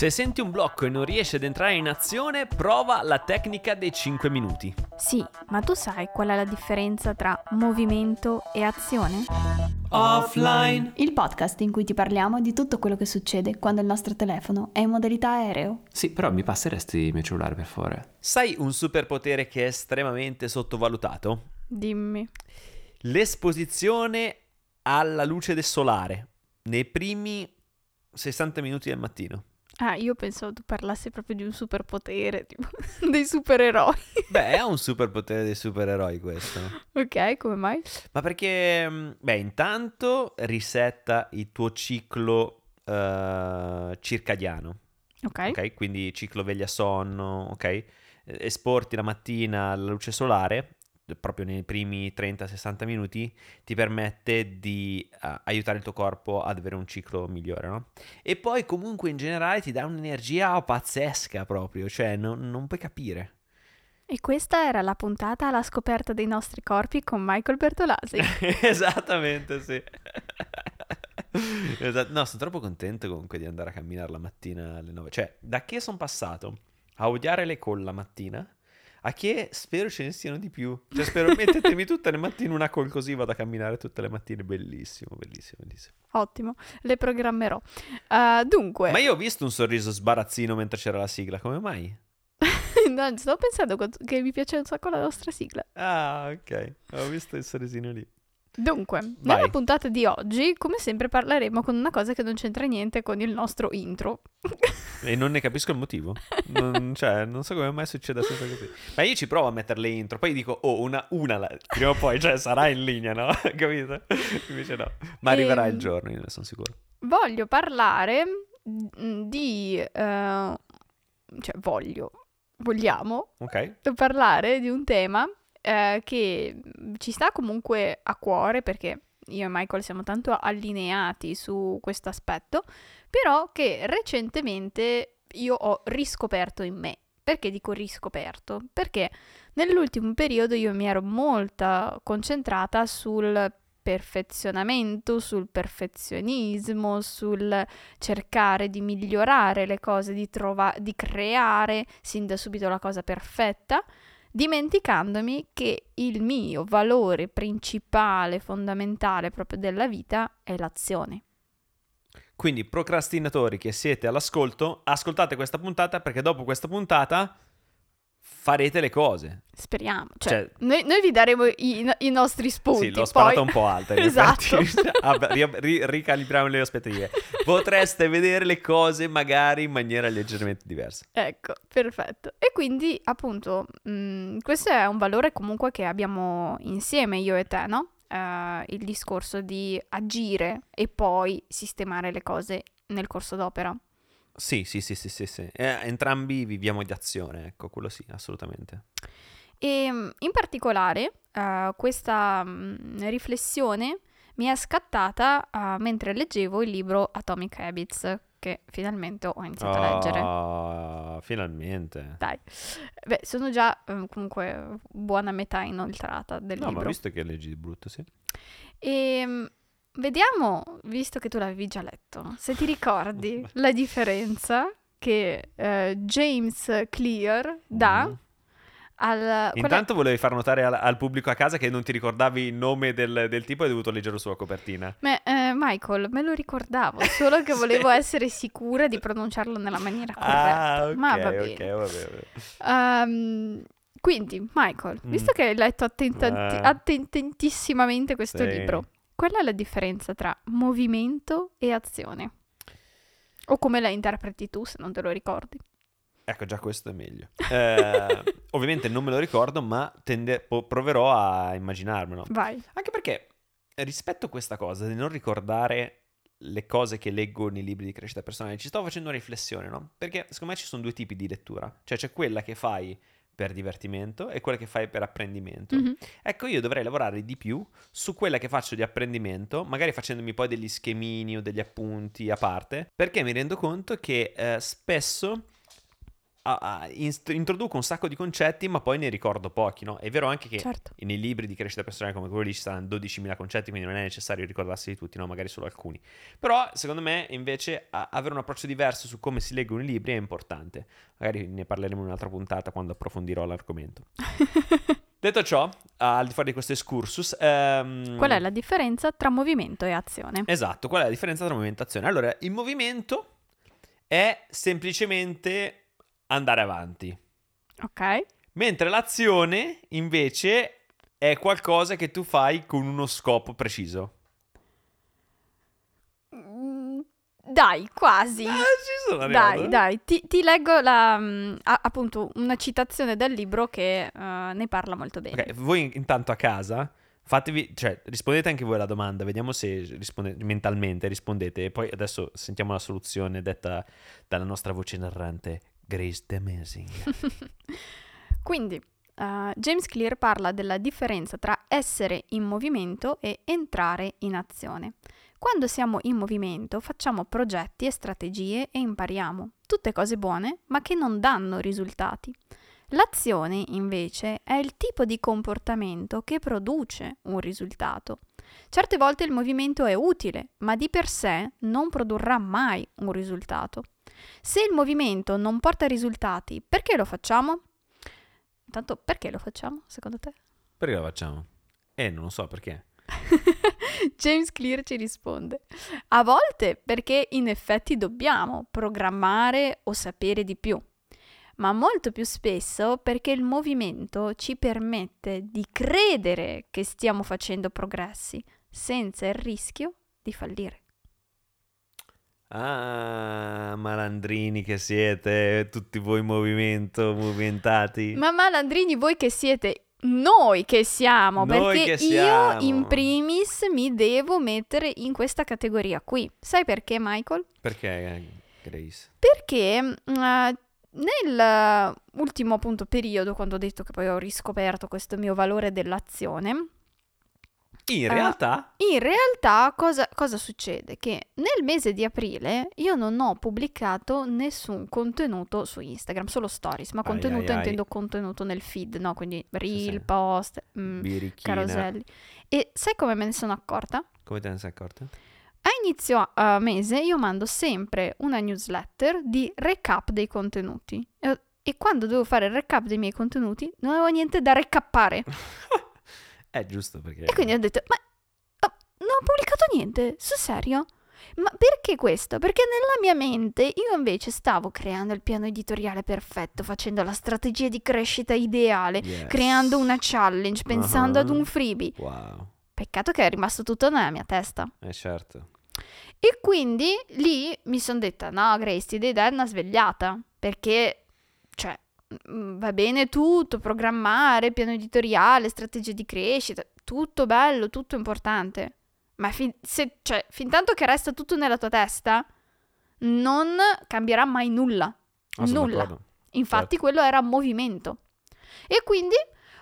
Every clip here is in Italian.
Se senti un blocco e non riesci ad entrare in azione, prova la tecnica dei 5 minuti. Sì, ma tu sai qual è la differenza tra movimento e azione? Offline. Il podcast in cui ti parliamo di tutto quello che succede quando il nostro telefono è in modalità aereo. Sì, però mi passeresti il mio cellulare per favore. Sai un superpotere che è estremamente sottovalutato? Dimmi. L'esposizione alla luce del solare nei primi 60 minuti del mattino. Ah, io pensavo tu parlassi proprio di un superpotere, tipo dei supereroi. Beh, è un superpotere dei supereroi questo. ok, come mai? Ma perché, mm, beh, intanto risetta il tuo ciclo uh, circadiano. Ok. Ok, quindi ciclo veglia-sonno, ok? Esporti la mattina alla luce solare proprio nei primi 30-60 minuti ti permette di uh, aiutare il tuo corpo ad avere un ciclo migliore, no? E poi comunque in generale ti dà un'energia pazzesca proprio, cioè non, non puoi capire. E questa era la puntata alla scoperta dei nostri corpi con Michael Bertolasi. Esattamente, sì. esatto. No, sono troppo contento comunque di andare a camminare la mattina alle 9. Cioè, da che sono passato a odiare le call la mattina a che spero ce ne siano di più. Cioè, spero mettetemi tutte le mattine una call così vado a camminare tutte le mattine. Bellissimo, bellissimo, bellissimo. Ottimo, le programmerò. Uh, dunque. Ma io ho visto un sorriso sbarazzino mentre c'era la sigla, come mai? no, stavo pensando che mi piace un sacco la nostra sigla. Ah, ok. Ho visto il sorrisino lì. Dunque, Vai. nella puntata di oggi, come sempre, parleremo con una cosa che non c'entra niente con il nostro intro. E non ne capisco il motivo. Non, cioè, non so come mai succeda sempre così. Ma io ci provo a mettere le intro, poi dico, oh, una, una la- prima o poi, cioè, sarà in linea, no? Capito? Invece no. Ma arriverà Ehm, il giorno, io ne sono sicuro. Voglio parlare mm, di... eh, cioè, voglio, vogliamo Ok? parlare di un tema eh, che ci sta comunque a cuore perché io e Michael siamo tanto allineati su questo aspetto, però che recentemente io ho riscoperto in me. Perché dico riscoperto? Perché nell'ultimo periodo io mi ero molto concentrata sul perfezionamento, sul perfezionismo, sul cercare di migliorare le cose, di, trova- di creare sin da subito la cosa perfetta, dimenticandomi che il mio valore principale, fondamentale proprio della vita è l'azione. Quindi, procrastinatori che siete all'ascolto, ascoltate questa puntata perché dopo questa puntata farete le cose. Speriamo. Cioè, Cioè- noi, noi vi daremo i, i nostri spunti. Sì, l'ho sparata poi- un po' alta. Esatto. Ah, ri- ri- ricalibriamo le aspettative. Potreste vedere le cose magari in maniera leggermente diversa. Ecco, perfetto. E quindi, appunto, mh, questo è un valore comunque che abbiamo insieme io e te, no? Eh, il discorso di agire e poi sistemare le cose nel corso d'opera. Sì, sì, sì, sì, sì, sì. Eh, entrambi viviamo di azione, ecco, quello sì, assolutamente. E mh, in particolare, eh, questa mh, riflessione mi è scattata eh, mentre leggevo il libro Atomic Habits, che finalmente ho iniziato a leggere. Ah, finalmente. Dai, beh, sono già eh, comunque buona metà inoltrata del No, libro. ma visto che leggi di brutto, sì. E mm, vediamo, visto che tu l'avevi già letto, se ti ricordi la differenza che eh, James Clear dà Mm. al... qual è- Intanto volevi far notare al, al pubblico a casa che non ti ricordavi il nome del, del tipo e hai dovuto leggerlo sulla copertina. Me- eh, Michael, me lo ricordavo, solo che Sì. volevo essere sicura di pronunciarlo nella maniera corretta. Ah, ok, Ma va bene. vabbè, vabbè. Ehm, quindi, Michael, Mm. visto che hai letto attenta- Eh. attentissimamente questo Sì. libro, qual è la differenza tra movimento e azione? O come la interpreti tu, se non te lo ricordi? Ecco, già questo è meglio. Eh, ovviamente non me lo ricordo, ma tende- proverò a immaginarmelo. Vai. Anche perché rispetto a questa cosa di non ricordare le cose che leggo nei libri di crescita personale, ci sto facendo una riflessione, no? Perché secondo me ci sono due tipi di lettura. Cioè c'è quella che fai per divertimento e quella che fai per apprendimento. Mhm. Ecco, io dovrei lavorare di più su quella che faccio di apprendimento, magari facendomi poi degli schemini o degli appunti a parte, perché mi rendo conto che eh, spesso a- a- inst- introduco un sacco di concetti, ma poi ne ricordo pochi, no? È vero anche che Certo. nei libri di crescita personale come quello lì ci saranno 12.000 concetti, quindi non è necessario ricordarsi di tutti, no? Magari solo alcuni. Però, secondo me, invece, avere un approccio diverso su come si leggono i libri è importante. Magari ne parleremo in un'altra puntata quando approfondirò l'argomento. Detto ciò, al di fuori di questo excursus... ehm, Qual è la differenza tra movimento e azione? Esatto, qual è la differenza tra movimento e azione? Allora, il movimento è semplicemente andare avanti, Ok? mentre l'azione invece è qualcosa che tu fai con uno scopo preciso. Mm, Dai, quasi. Ah, ci sono arrivato. Dai, dai, ti, ti leggo la, mm, a- appunto una citazione dal libro che eh, ne parla molto bene. Ok, voi in- intanto a casa fatevi, cioè rispondete anche voi alla domanda, vediamo se risponde- mentalmente rispondete e poi adesso sentiamo la soluzione detta dalla nostra voce narrante Grace the Amazing. Quindi, eh, James Clear parla della differenza tra essere in movimento e entrare in azione. Quando siamo in movimento facciamo progetti e strategie e impariamo, tutte cose buone, ma che non danno risultati. L'azione, invece, è il tipo di comportamento che produce un risultato. Certe volte il movimento è utile, ma di per sé non produrrà mai un risultato. Se il movimento non porta risultati, perché lo facciamo? Intanto, perché lo facciamo, secondo te? Perché lo facciamo? Eh, non lo so perché. James Clear ci risponde: A volte perché in effetti dobbiamo programmare o sapere di più, ma molto più spesso perché il movimento ci permette di credere che stiamo facendo progressi senza il rischio di fallire. Ah, malandrini che siete, tutti voi in movimento, movimentati. Ma malandrini, voi che siete noi che siamo, Noi perché che siamo. io in primis mi devo mettere in questa categoria qui. Sai perché, Michael? Perché, eh, Grace? Perché mm, eh, nel ultimo appunto periodo, quando ho detto che poi ho riscoperto questo mio valore dell'azione, In Ah. realtà, in realtà cosa, cosa succede? Che nel mese di aprile io non ho pubblicato nessun contenuto su Instagram, solo stories, ma Ai, contenuto ai, ai. intendo contenuto nel feed, no? Quindi reel, sì. post, mm, birichina. caroselli. E sai come me ne sono accorta? Come te ne sei accorta? A inizio eh, mese io mando sempre una newsletter di recap dei contenuti. E, e quando devo fare il recap dei miei contenuti non avevo niente da recappare. È giusto perché... E quindi ho detto, ma oh, non ho pubblicato niente, sul serio? Ma perché questo? Perché nella mia mente io invece stavo creando il piano editoriale perfetto, facendo la strategia di crescita ideale, Yes. creando una challenge, pensando ad Ah. un freebie. Wow, Peccato che è rimasto tutto nella mia testa. eh certo. E quindi lì mi sono detta, no Grace, ti devi dare una svegliata, perché, cioè, va bene tutto, programmare, piano editoriale, strategie di crescita, tutto bello, tutto importante, ma fin, se, cioè, fin tanto che resta tutto nella tua testa, non cambierà mai nulla, Ah, nulla. Infatti Certo. quello era movimento. E quindi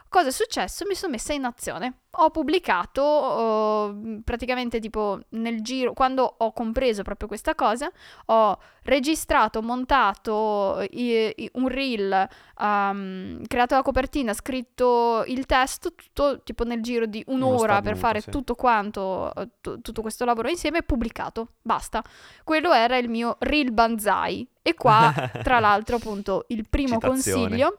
cosa è successo? Mi sono messa in azione. Ho pubblicato oh, praticamente tipo nel giro, quando ho compreso proprio questa cosa, ho registrato, montato i- i- un reel, um, creato la copertina, scritto il testo, tutto tipo nel giro di Uno un'ora per fare sì. tutto quanto, tu- tutto questo lavoro insieme e pubblicato. Basta. Quello era il mio reel banzai. E qua, tra l'altro, appunto, il primo Citazione. consiglio.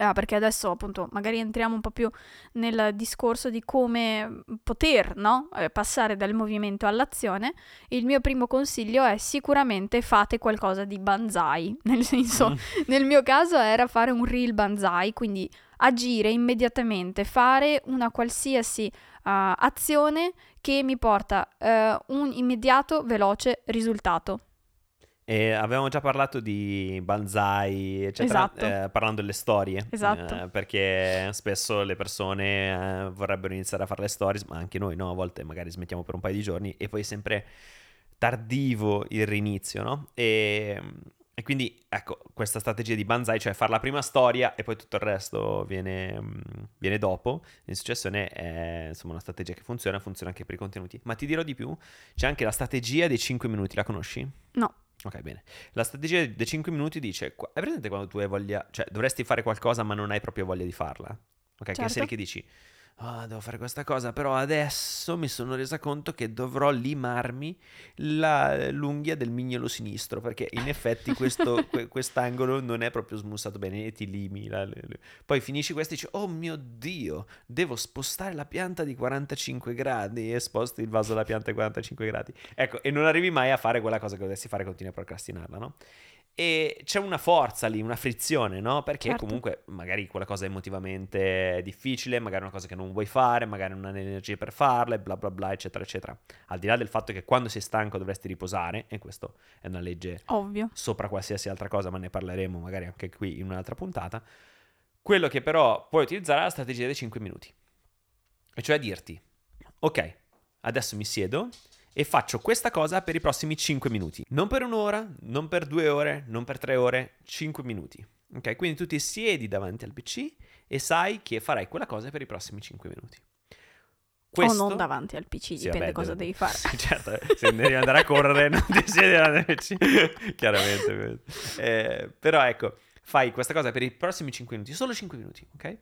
Ah, perché adesso appunto magari entriamo un po' più nel discorso di come poter no? Eh, passare dal movimento all'azione. Il mio primo consiglio è sicuramente fate qualcosa di banzai. Nel senso, Mm. nel mio caso era fare un reel banzai, quindi agire immediatamente, fare una qualsiasi ah, azione che mi porta eh, un immediato, veloce risultato. E avevamo già parlato di banzai, eccetera, Esatto. eh, parlando delle storie. Esatto. eh, perché spesso le persone eh, vorrebbero iniziare a fare le stories, ma anche noi, no? A volte magari smettiamo per un paio di giorni e poi è sempre tardivo il rinizio, no? E, e quindi, ecco, questa strategia di banzai, cioè fare la prima storia e poi tutto il resto viene, viene dopo, in successione è insomma una strategia che funziona, funziona anche per i contenuti. Ma ti dirò di più, c'è anche la strategia dei 5 minuti, la conosci? No. Ok, bene. La strategia dei 5 minuti dice, qu- hai presente quando tu hai voglia, cioè dovresti fare qualcosa ma non hai proprio voglia di farla? Ok, che sei Certo. lì che dici, ah, devo fare questa cosa, però adesso mi sono resa conto che dovrò limarmi la- l'unghia del mignolo sinistro, perché in effetti questo, que- quest'angolo non è proprio smussato bene e ti limi. la- le- Poi finisci questo e dici, oh mio Dio, devo spostare la pianta di 45 gradi e sposti il vaso della pianta di 45 gradi. Ecco, e non arrivi mai a fare quella cosa che dovresti fare, continui a procrastinarla, no? E c'è una forza lì, una frizione, no? Perché Certo. comunque magari quella cosa è emotivamente difficile, magari è una cosa che non vuoi fare, magari non hai le energie per farla, bla bla bla, eccetera, eccetera. Al di là del fatto che quando sei stanco dovresti riposare, e questo è una legge Ovvio. sopra qualsiasi altra cosa, ma ne parleremo magari anche qui in un'altra puntata. Quello che però puoi utilizzare è la strategia dei 5 minuti. E cioè dirti, ok, adesso mi siedo e faccio questa cosa per i prossimi 5 minuti. Non per un'ora, non per due ore, non per tre ore, 5 minuti. Ok, quindi tu ti siedi davanti al PC e sai che farai quella cosa per i prossimi 5 minuti. O non davanti al PC, Sì, dipende vabbè, cosa devi fare. Sì, certo, se devi andare a correre non ti siedi davanti al PC, chiaramente. Eh, però ecco, fai questa cosa per i prossimi 5 minuti, solo 5 minuti, ok?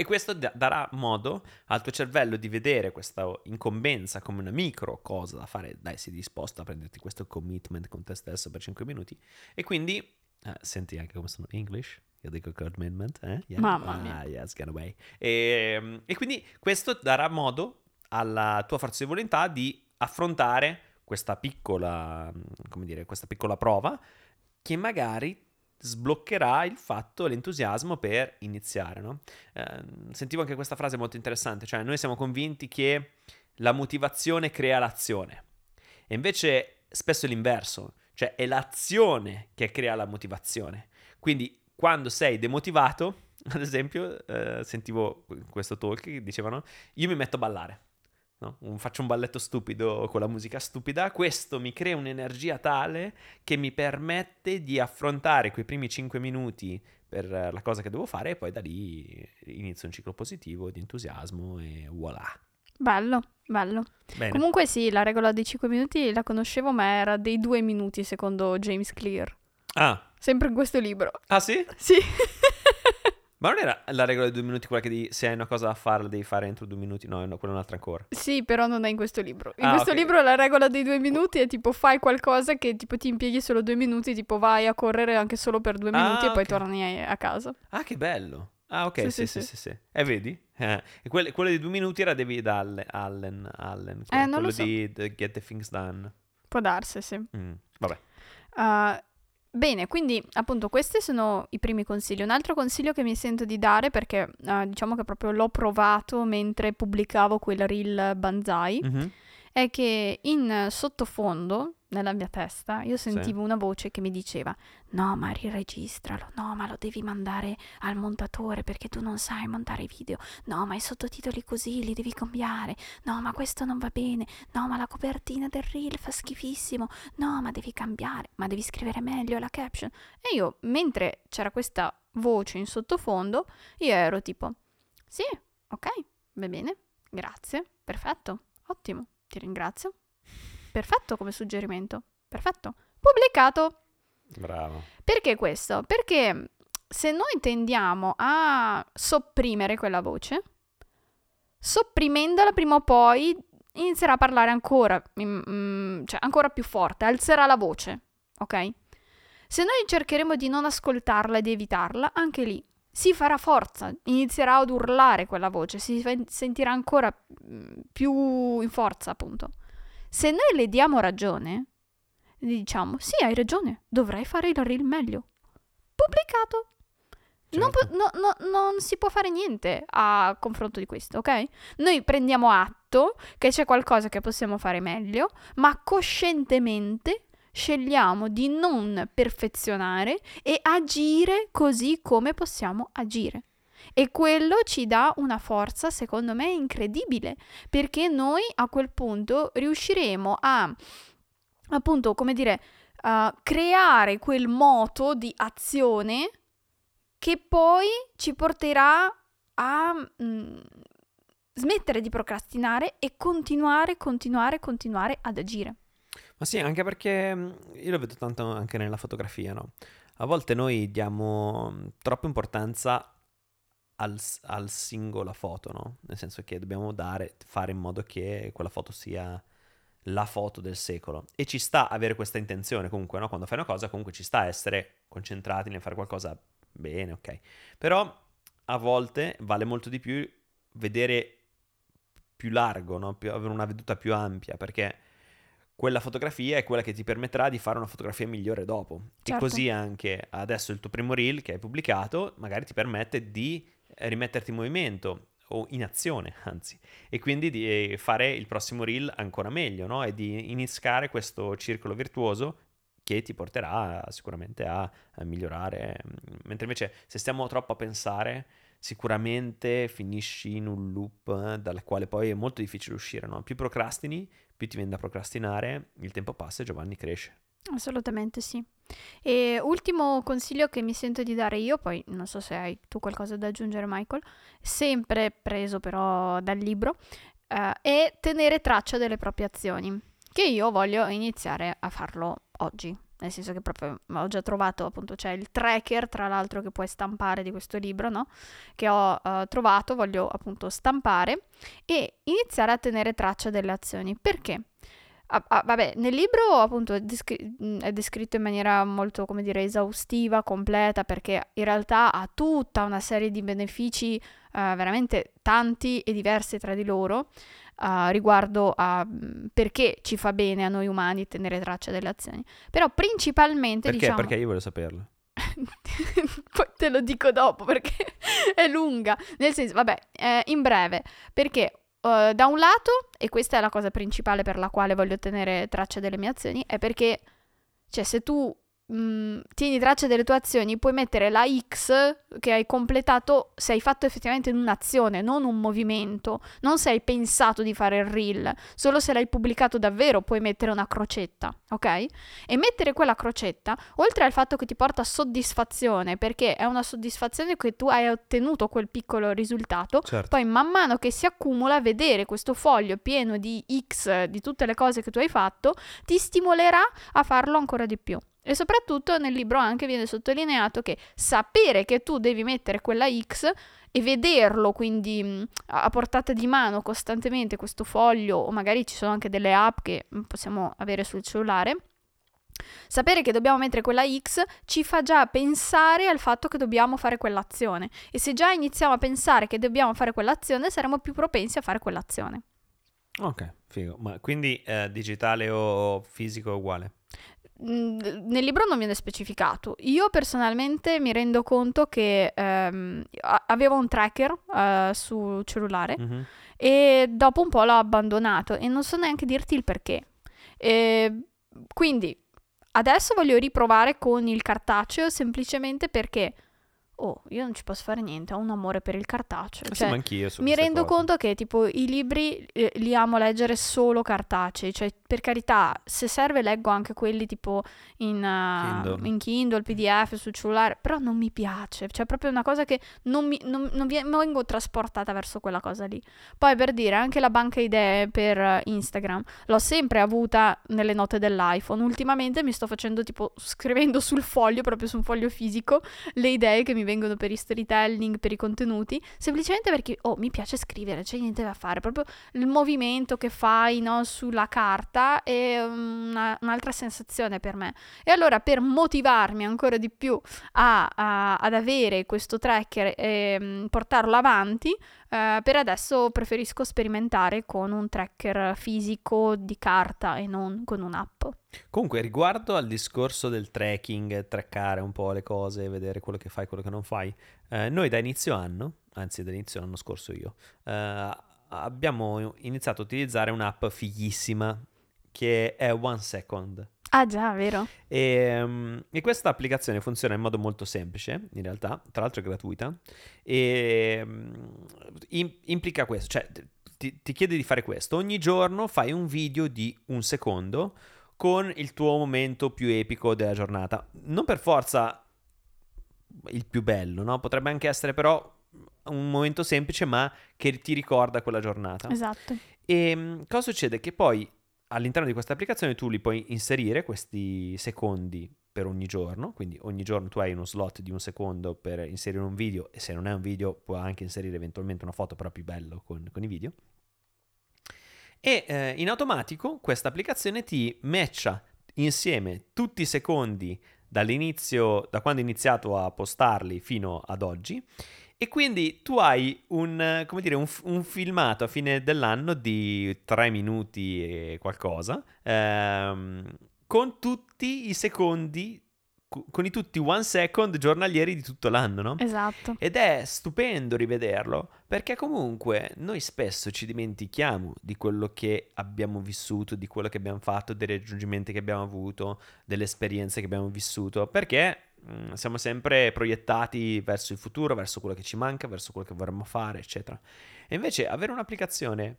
E questo da- darà modo al tuo cervello di vedere questa incombenza come una micro cosa da fare. Dai, sei disposto a prenderti questo commitment con te stesso per 5 minuti. E quindi, eh, senti anche come sono English. Io dico commitment, eh? Yeah. Mamma mia. Ah, yes, get away. E, e quindi questo darà modo alla tua forza di volontà di affrontare questa piccola, come dire, questa piccola prova che magari sbloccherà il fatto, l'entusiasmo per iniziare, no? Eh, sentivo anche questa frase molto interessante, cioè noi siamo convinti che la motivazione crea l'azione e invece spesso è l'inverso, cioè è l'azione che crea la motivazione. Quindi quando sei demotivato, ad esempio, eh, sentivo questo talk che dicevano, io mi metto a ballare. No? Un- faccio un balletto stupido con la musica stupida, questo mi crea un'energia tale che mi permette di affrontare quei primi 5 minuti per eh, la cosa che devo fare e poi da lì inizio un ciclo positivo di entusiasmo e voilà. Bello, bello. Bene. Comunque sì, la regola dei 5 minuti la conoscevo, ma era dei 2 minuti secondo James Clear. Ah, Sempre in questo libro. ah sì? Sì. Ma non era la regola dei due minuti quella che di, se hai una cosa da fare la devi fare entro due minuti? No, no quella è un'altra ancora. sì, però non è in questo libro. In Ah, questo ok. libro la regola dei 2 minuti è tipo fai qualcosa che tipo ti impieghi solo 2 minuti, tipo vai a correre anche solo per 2 Ah, minuti e poi torni a casa. Ah, che bello. Ah, ok, sì, Sì, sì, sì, sì, sì. E vedi? Eh, quelle, quelle di due minuti era David Allen, Allen, Allen Eh, non quello lo so. di The Get the Things Done. Può darsi, sì. Mm, vabbè. Uh, bene, quindi appunto questi sono i primi consigli. Un altro consiglio che mi sento di dare, perché uh, diciamo che proprio l'ho provato mentre pubblicavo quel reel Banzai, Mhm. È che in sottofondo, nella mia testa, io sentivo una voce che mi diceva no ma riregistralo, no ma lo devi mandare al montatore perché tu non sai montare i video, no ma i sottotitoli così li devi cambiare, no ma questo non va bene, no ma la copertina del reel fa schifissimo, no ma devi cambiare, ma devi scrivere meglio la caption. E io, mentre c'era questa voce in sottofondo, io ero tipo sì, ok, va bene, grazie, perfetto, ottimo, ti ringrazio. Perfetto come suggerimento. Perfetto. Pubblicato. Bravo. Perché questo? Perché se noi tendiamo a sopprimere quella voce, sopprimendola prima o poi inizierà a parlare ancora, mm, mm, cioè ancora più forte, alzerà la voce, ok? Se noi cercheremo di non ascoltarla e di evitarla, anche lì si farà forza, inizierà ad urlare quella voce, si sentirà ancora mm, più in forza, appunto. Se noi le diamo ragione, le diciamo, sì, hai ragione, dovrei fare il reel meglio. Pubblicato. Non, Certo. po- no- no- non si può fare niente a confronto di questo, ok? Noi prendiamo atto che c'è qualcosa che possiamo fare meglio, ma coscientemente scegliamo di non perfezionare e agire così come possiamo agire. E quello ci dà una forza, secondo me, incredibile, perché noi a quel punto riusciremo a, appunto, come dire, a creare quel moto di azione che poi ci porterà a mm, smettere di procrastinare e continuare, continuare, continuare ad agire. Ma sì, anche perché mh, io lo vedo tanto anche nella fotografia, no? A volte noi diamo mh, troppa importanza al, al singola foto, no? Nel senso che dobbiamo dare, fare in modo che quella foto sia la foto del secolo. E ci sta avere questa intenzione comunque, no? Quando fai una cosa, comunque ci sta essere concentrati nel fare qualcosa bene, ok? Però a volte vale molto di più vedere più largo, no? Più- avere una veduta più ampia, perché quella fotografia è quella che ti permetterà di fare una fotografia migliore dopo. E Certo. così anche adesso il tuo primo reel che hai pubblicato magari ti permette di eh, rimetterti in movimento o in azione, anzi, e quindi di eh, fare il prossimo reel ancora meglio, no? E di innescare questo circolo virtuoso che ti porterà sicuramente a, a migliorare. Mentre invece se stiamo troppo a pensare, sicuramente finisci in un loop eh, dal quale poi è molto difficile uscire, no? Più procrastini, più ti viene da procrastinare, il tempo passa e Giovanni cresce. Assolutamente sì. E ultimo consiglio che mi sento di dare io, poi non so se hai tu qualcosa da aggiungere Michael, sempre preso però dal libro, eh, è tenere traccia delle proprie azioni, che io voglio iniziare a farlo oggi. Nel senso che proprio ho già trovato, appunto, c'è il tracker, tra l'altro, che puoi stampare di questo libro, no? Che ho eh, trovato, voglio appunto stampare e iniziare a tenere traccia delle azioni. Perché? Ah, ah, vabbè, nel libro appunto è, descri- è descritto in maniera molto, come dire, esaustiva, completa, perché in realtà ha tutta una serie di benefici eh, veramente tanti e diversi tra di loro eh, riguardo a perché ci fa bene a noi umani tenere traccia delle azioni. Però principalmente, Perché? diciamo... Perché io voglio saperlo. Poi te lo dico dopo perché è lunga. Nel senso, vabbè, eh, in breve, perché eh, da un lato, e questa è la cosa principale per la quale voglio tenere traccia delle mie azioni, è perché, cioè, se tu mh, tieni traccia delle tue azioni, puoi mettere la X che hai completato se hai fatto effettivamente un'azione, non un movimento, non se hai pensato di fare il reel, solo se l'hai pubblicato davvero puoi mettere una crocetta, ok? E mettere quella crocetta, oltre al fatto che ti porta soddisfazione, perché è una soddisfazione che tu hai ottenuto quel piccolo risultato, Certo. poi man mano che si accumula, vedere questo foglio pieno di X di tutte le cose che tu hai fatto, ti stimolerà a farlo ancora di più. E soprattutto nel libro anche viene sottolineato che sapere che tu devi mettere quella X e vederlo quindi a portata di mano costantemente questo foglio o magari ci sono anche delle app che possiamo avere sul cellulare Sapere che dobbiamo mettere quella X ci fa già pensare al fatto che dobbiamo fare quell'azione e se già iniziamo a pensare che dobbiamo fare quell'azione saremo più propensi a fare quell'azione. Ok, figo. Ma quindi eh, digitale o fisico è uguale? Mm, Nel libro non viene specificato. Io personalmente mi rendo conto che ehm, avevo un tracker eh, sul cellulare Mhm. e dopo un po' l'ho abbandonato e non so neanche dirti il perché. E quindi adesso voglio riprovare con il cartaceo semplicemente perché, oh, io non ci posso fare niente, ho un amore per il cartaceo. Sì, Cioè, ma anch'io mi rendo cose. conto che tipo i libri eh, li amo leggere solo cartacei, cioè per carità, se serve leggo anche quelli tipo in, uh, Kindle. in Kindle, PDF, sul cellulare, però non mi piace, cioè proprio una cosa che non, mi, non, non vengo trasportata verso quella cosa lì. Poi per dire, anche la banca idee per eh, Instagram l'ho sempre avuta nelle note dell'iPhone, ultimamente mi sto facendo tipo scrivendo sul foglio, proprio su un foglio fisico, le idee che mi vengono per i storytelling, per i contenuti, semplicemente perché, oh, mi piace scrivere, c'è niente da fare, proprio il movimento che fai no, sulla carta è una- un'altra sensazione per me. E allora per motivarmi ancora di più a- a- ad avere questo tracker e mm, portarlo avanti, eh, per adesso preferisco sperimentare con un tracker fisico di carta e non con un'app. Comunque, riguardo al discorso del tracking, traccare un po' le cose, vedere quello che fai, quello che non fai, eh, noi da inizio anno, anzi dall'inizio dell'anno scorso io, eh, abbiamo iniziato a utilizzare un'app fighissima che è One Second. Ah già, vero? E, mm, e questa applicazione funziona in modo molto semplice, in realtà, tra l'altro è gratuita, e mm, im- implica questo, cioè ti, ti chiede di fare questo. Ogni giorno fai un video di un secondo con il tuo momento più epico della giornata. Non per forza il più bello, no? Potrebbe anche essere però un momento semplice ma che ti ricorda quella giornata. Esatto. E mm, cosa succede? Che poi all'interno di questa applicazione tu li puoi inserire questi secondi per ogni giorno, quindi ogni giorno tu hai uno slot di un secondo per inserire un video e se non è un video puoi anche inserire eventualmente una foto però più bello con, con i video. E eh, in automatico questa applicazione ti matcha insieme tutti i secondi dall'inizio, da quando hai iniziato a postarli fino ad oggi e quindi tu hai un, dire, un, un, filmato a fine dell'anno di 3 minuti e qualcosa, ehm, con tutti i secondi, con i tutti one second giornalieri di tutto l'anno, no? Esatto. Ed è stupendo rivederlo, perché comunque noi spesso ci dimentichiamo di quello che abbiamo vissuto, di quello che abbiamo fatto, dei raggiungimenti che abbiamo avuto, delle esperienze che abbiamo vissuto, perché Mm, siamo sempre proiettati verso il futuro, verso quello che ci manca, verso quello che vorremmo fare, eccetera. E invece avere un'applicazione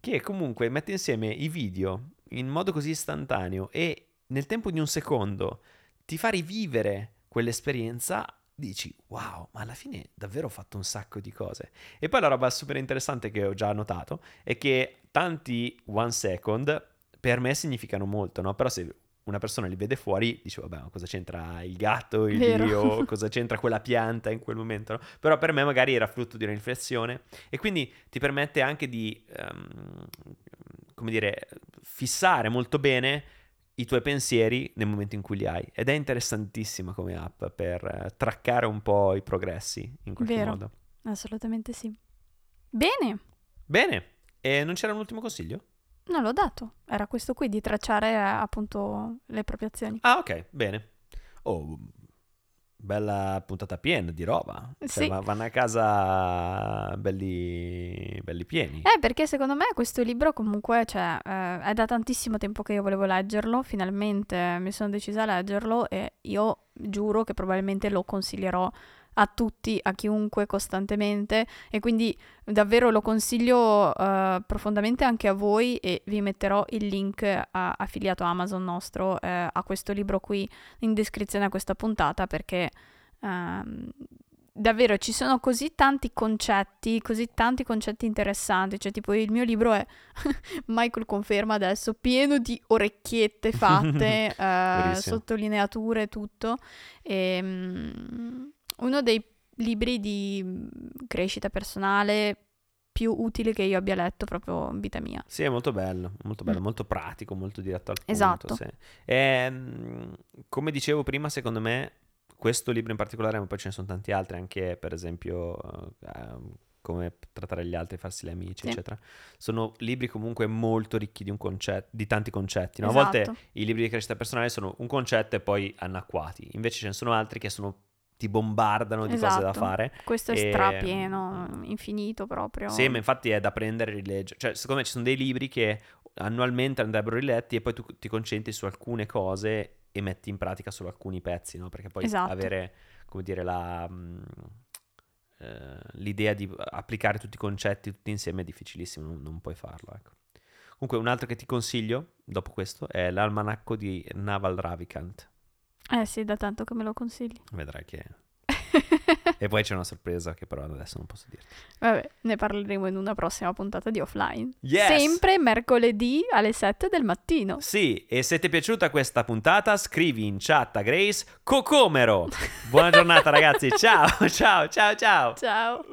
che comunque mette insieme i video in modo così istantaneo e nel tempo di un secondo ti fa rivivere quell'esperienza, dici wow, ma alla fine davvero ho fatto un sacco di cose. E poi la roba super interessante che ho già notato è che tanti one second per me significano molto, no? Però se una persona li vede fuori, dice vabbè, ma cosa c'entra il gatto, il Vero. dio, cosa c'entra quella pianta in quel momento, no? Però per me magari era frutto di una riflessione e quindi ti permette anche di, um, come dire, fissare molto bene i tuoi pensieri nel momento in cui li hai ed è interessantissima come app per uh, traccare un po' i progressi in qualche Vero. modo. Assolutamente sì. Bene, Bene, e non c'era un ultimo consiglio? Non l'ho dato. Era questo qui di tracciare appunto le proprie azioni. Ah, ok, bene. Oh, bella puntata piena di roba. Cioè, Sì. va- vanno a casa belli, belli pieni. Eh, perché secondo me questo libro comunque, cioè, eh, è da tantissimo tempo che io volevo leggerlo, finalmente mi sono decisa a leggerlo e io giuro che probabilmente lo consiglierò a tutti, a chiunque, costantemente e quindi davvero lo consiglio eh, profondamente anche a voi e vi metterò il link a- affiliato Amazon nostro eh, a questo libro qui in descrizione a questa puntata perché ehm, davvero ci sono così tanti concetti, così tanti concetti interessanti, cioè tipo il mio libro è, Michael conferma adesso, pieno di orecchiette fatte, eh, sottolineature, tutto. E, mm, uno dei libri di mm, crescita personale più utili che io abbia letto proprio in vita mia. Sì, è molto bello, molto bello, Mm. molto pratico, molto diretto al punto. Esatto. sì. Ehm, come dicevo prima, secondo me, questo libro in particolare, ma poi ce ne sono tanti altri, anche per esempio ehm, come trattare gli altri, farsi gli amici, Sì. eccetera. Sono libri comunque molto ricchi di, un concetto, di tanti concetti. no? A Esatto. volte i libri di crescita personale sono un concetto e poi anacquati, invece ce ne sono altri che sono, ti bombardano di cose da Esatto. fare. Questo è E- strapieno, infinito proprio. Sì, ma infatti è da prendere e rileggere. Cioè, secondo me ci sono dei libri che annualmente andrebbero riletti e poi tu ti concentri su alcune cose e metti in pratica solo alcuni pezzi, no? Perché poi Esatto. avere, come dire, la, mm, eh, l'idea di applicare tutti i concetti tutti insieme è difficilissimo, non, non puoi farlo, ecco. Comunque, un altro che ti consiglio, dopo questo, è l'almanacco di Naval Ravikant. Eh sì, da tanto che me lo consigli. Vedrai che... e poi c'è una sorpresa che però adesso non posso dirti. Vabbè, ne parleremo in una prossima puntata di offline. Yes! Sempre mercoledì alle 7 del mattino. Sì, e se ti è piaciuta questa puntata, scrivi in chat a Grace Cocomero. Buona giornata ragazzi, ciao, ciao, ciao, ciao. Ciao.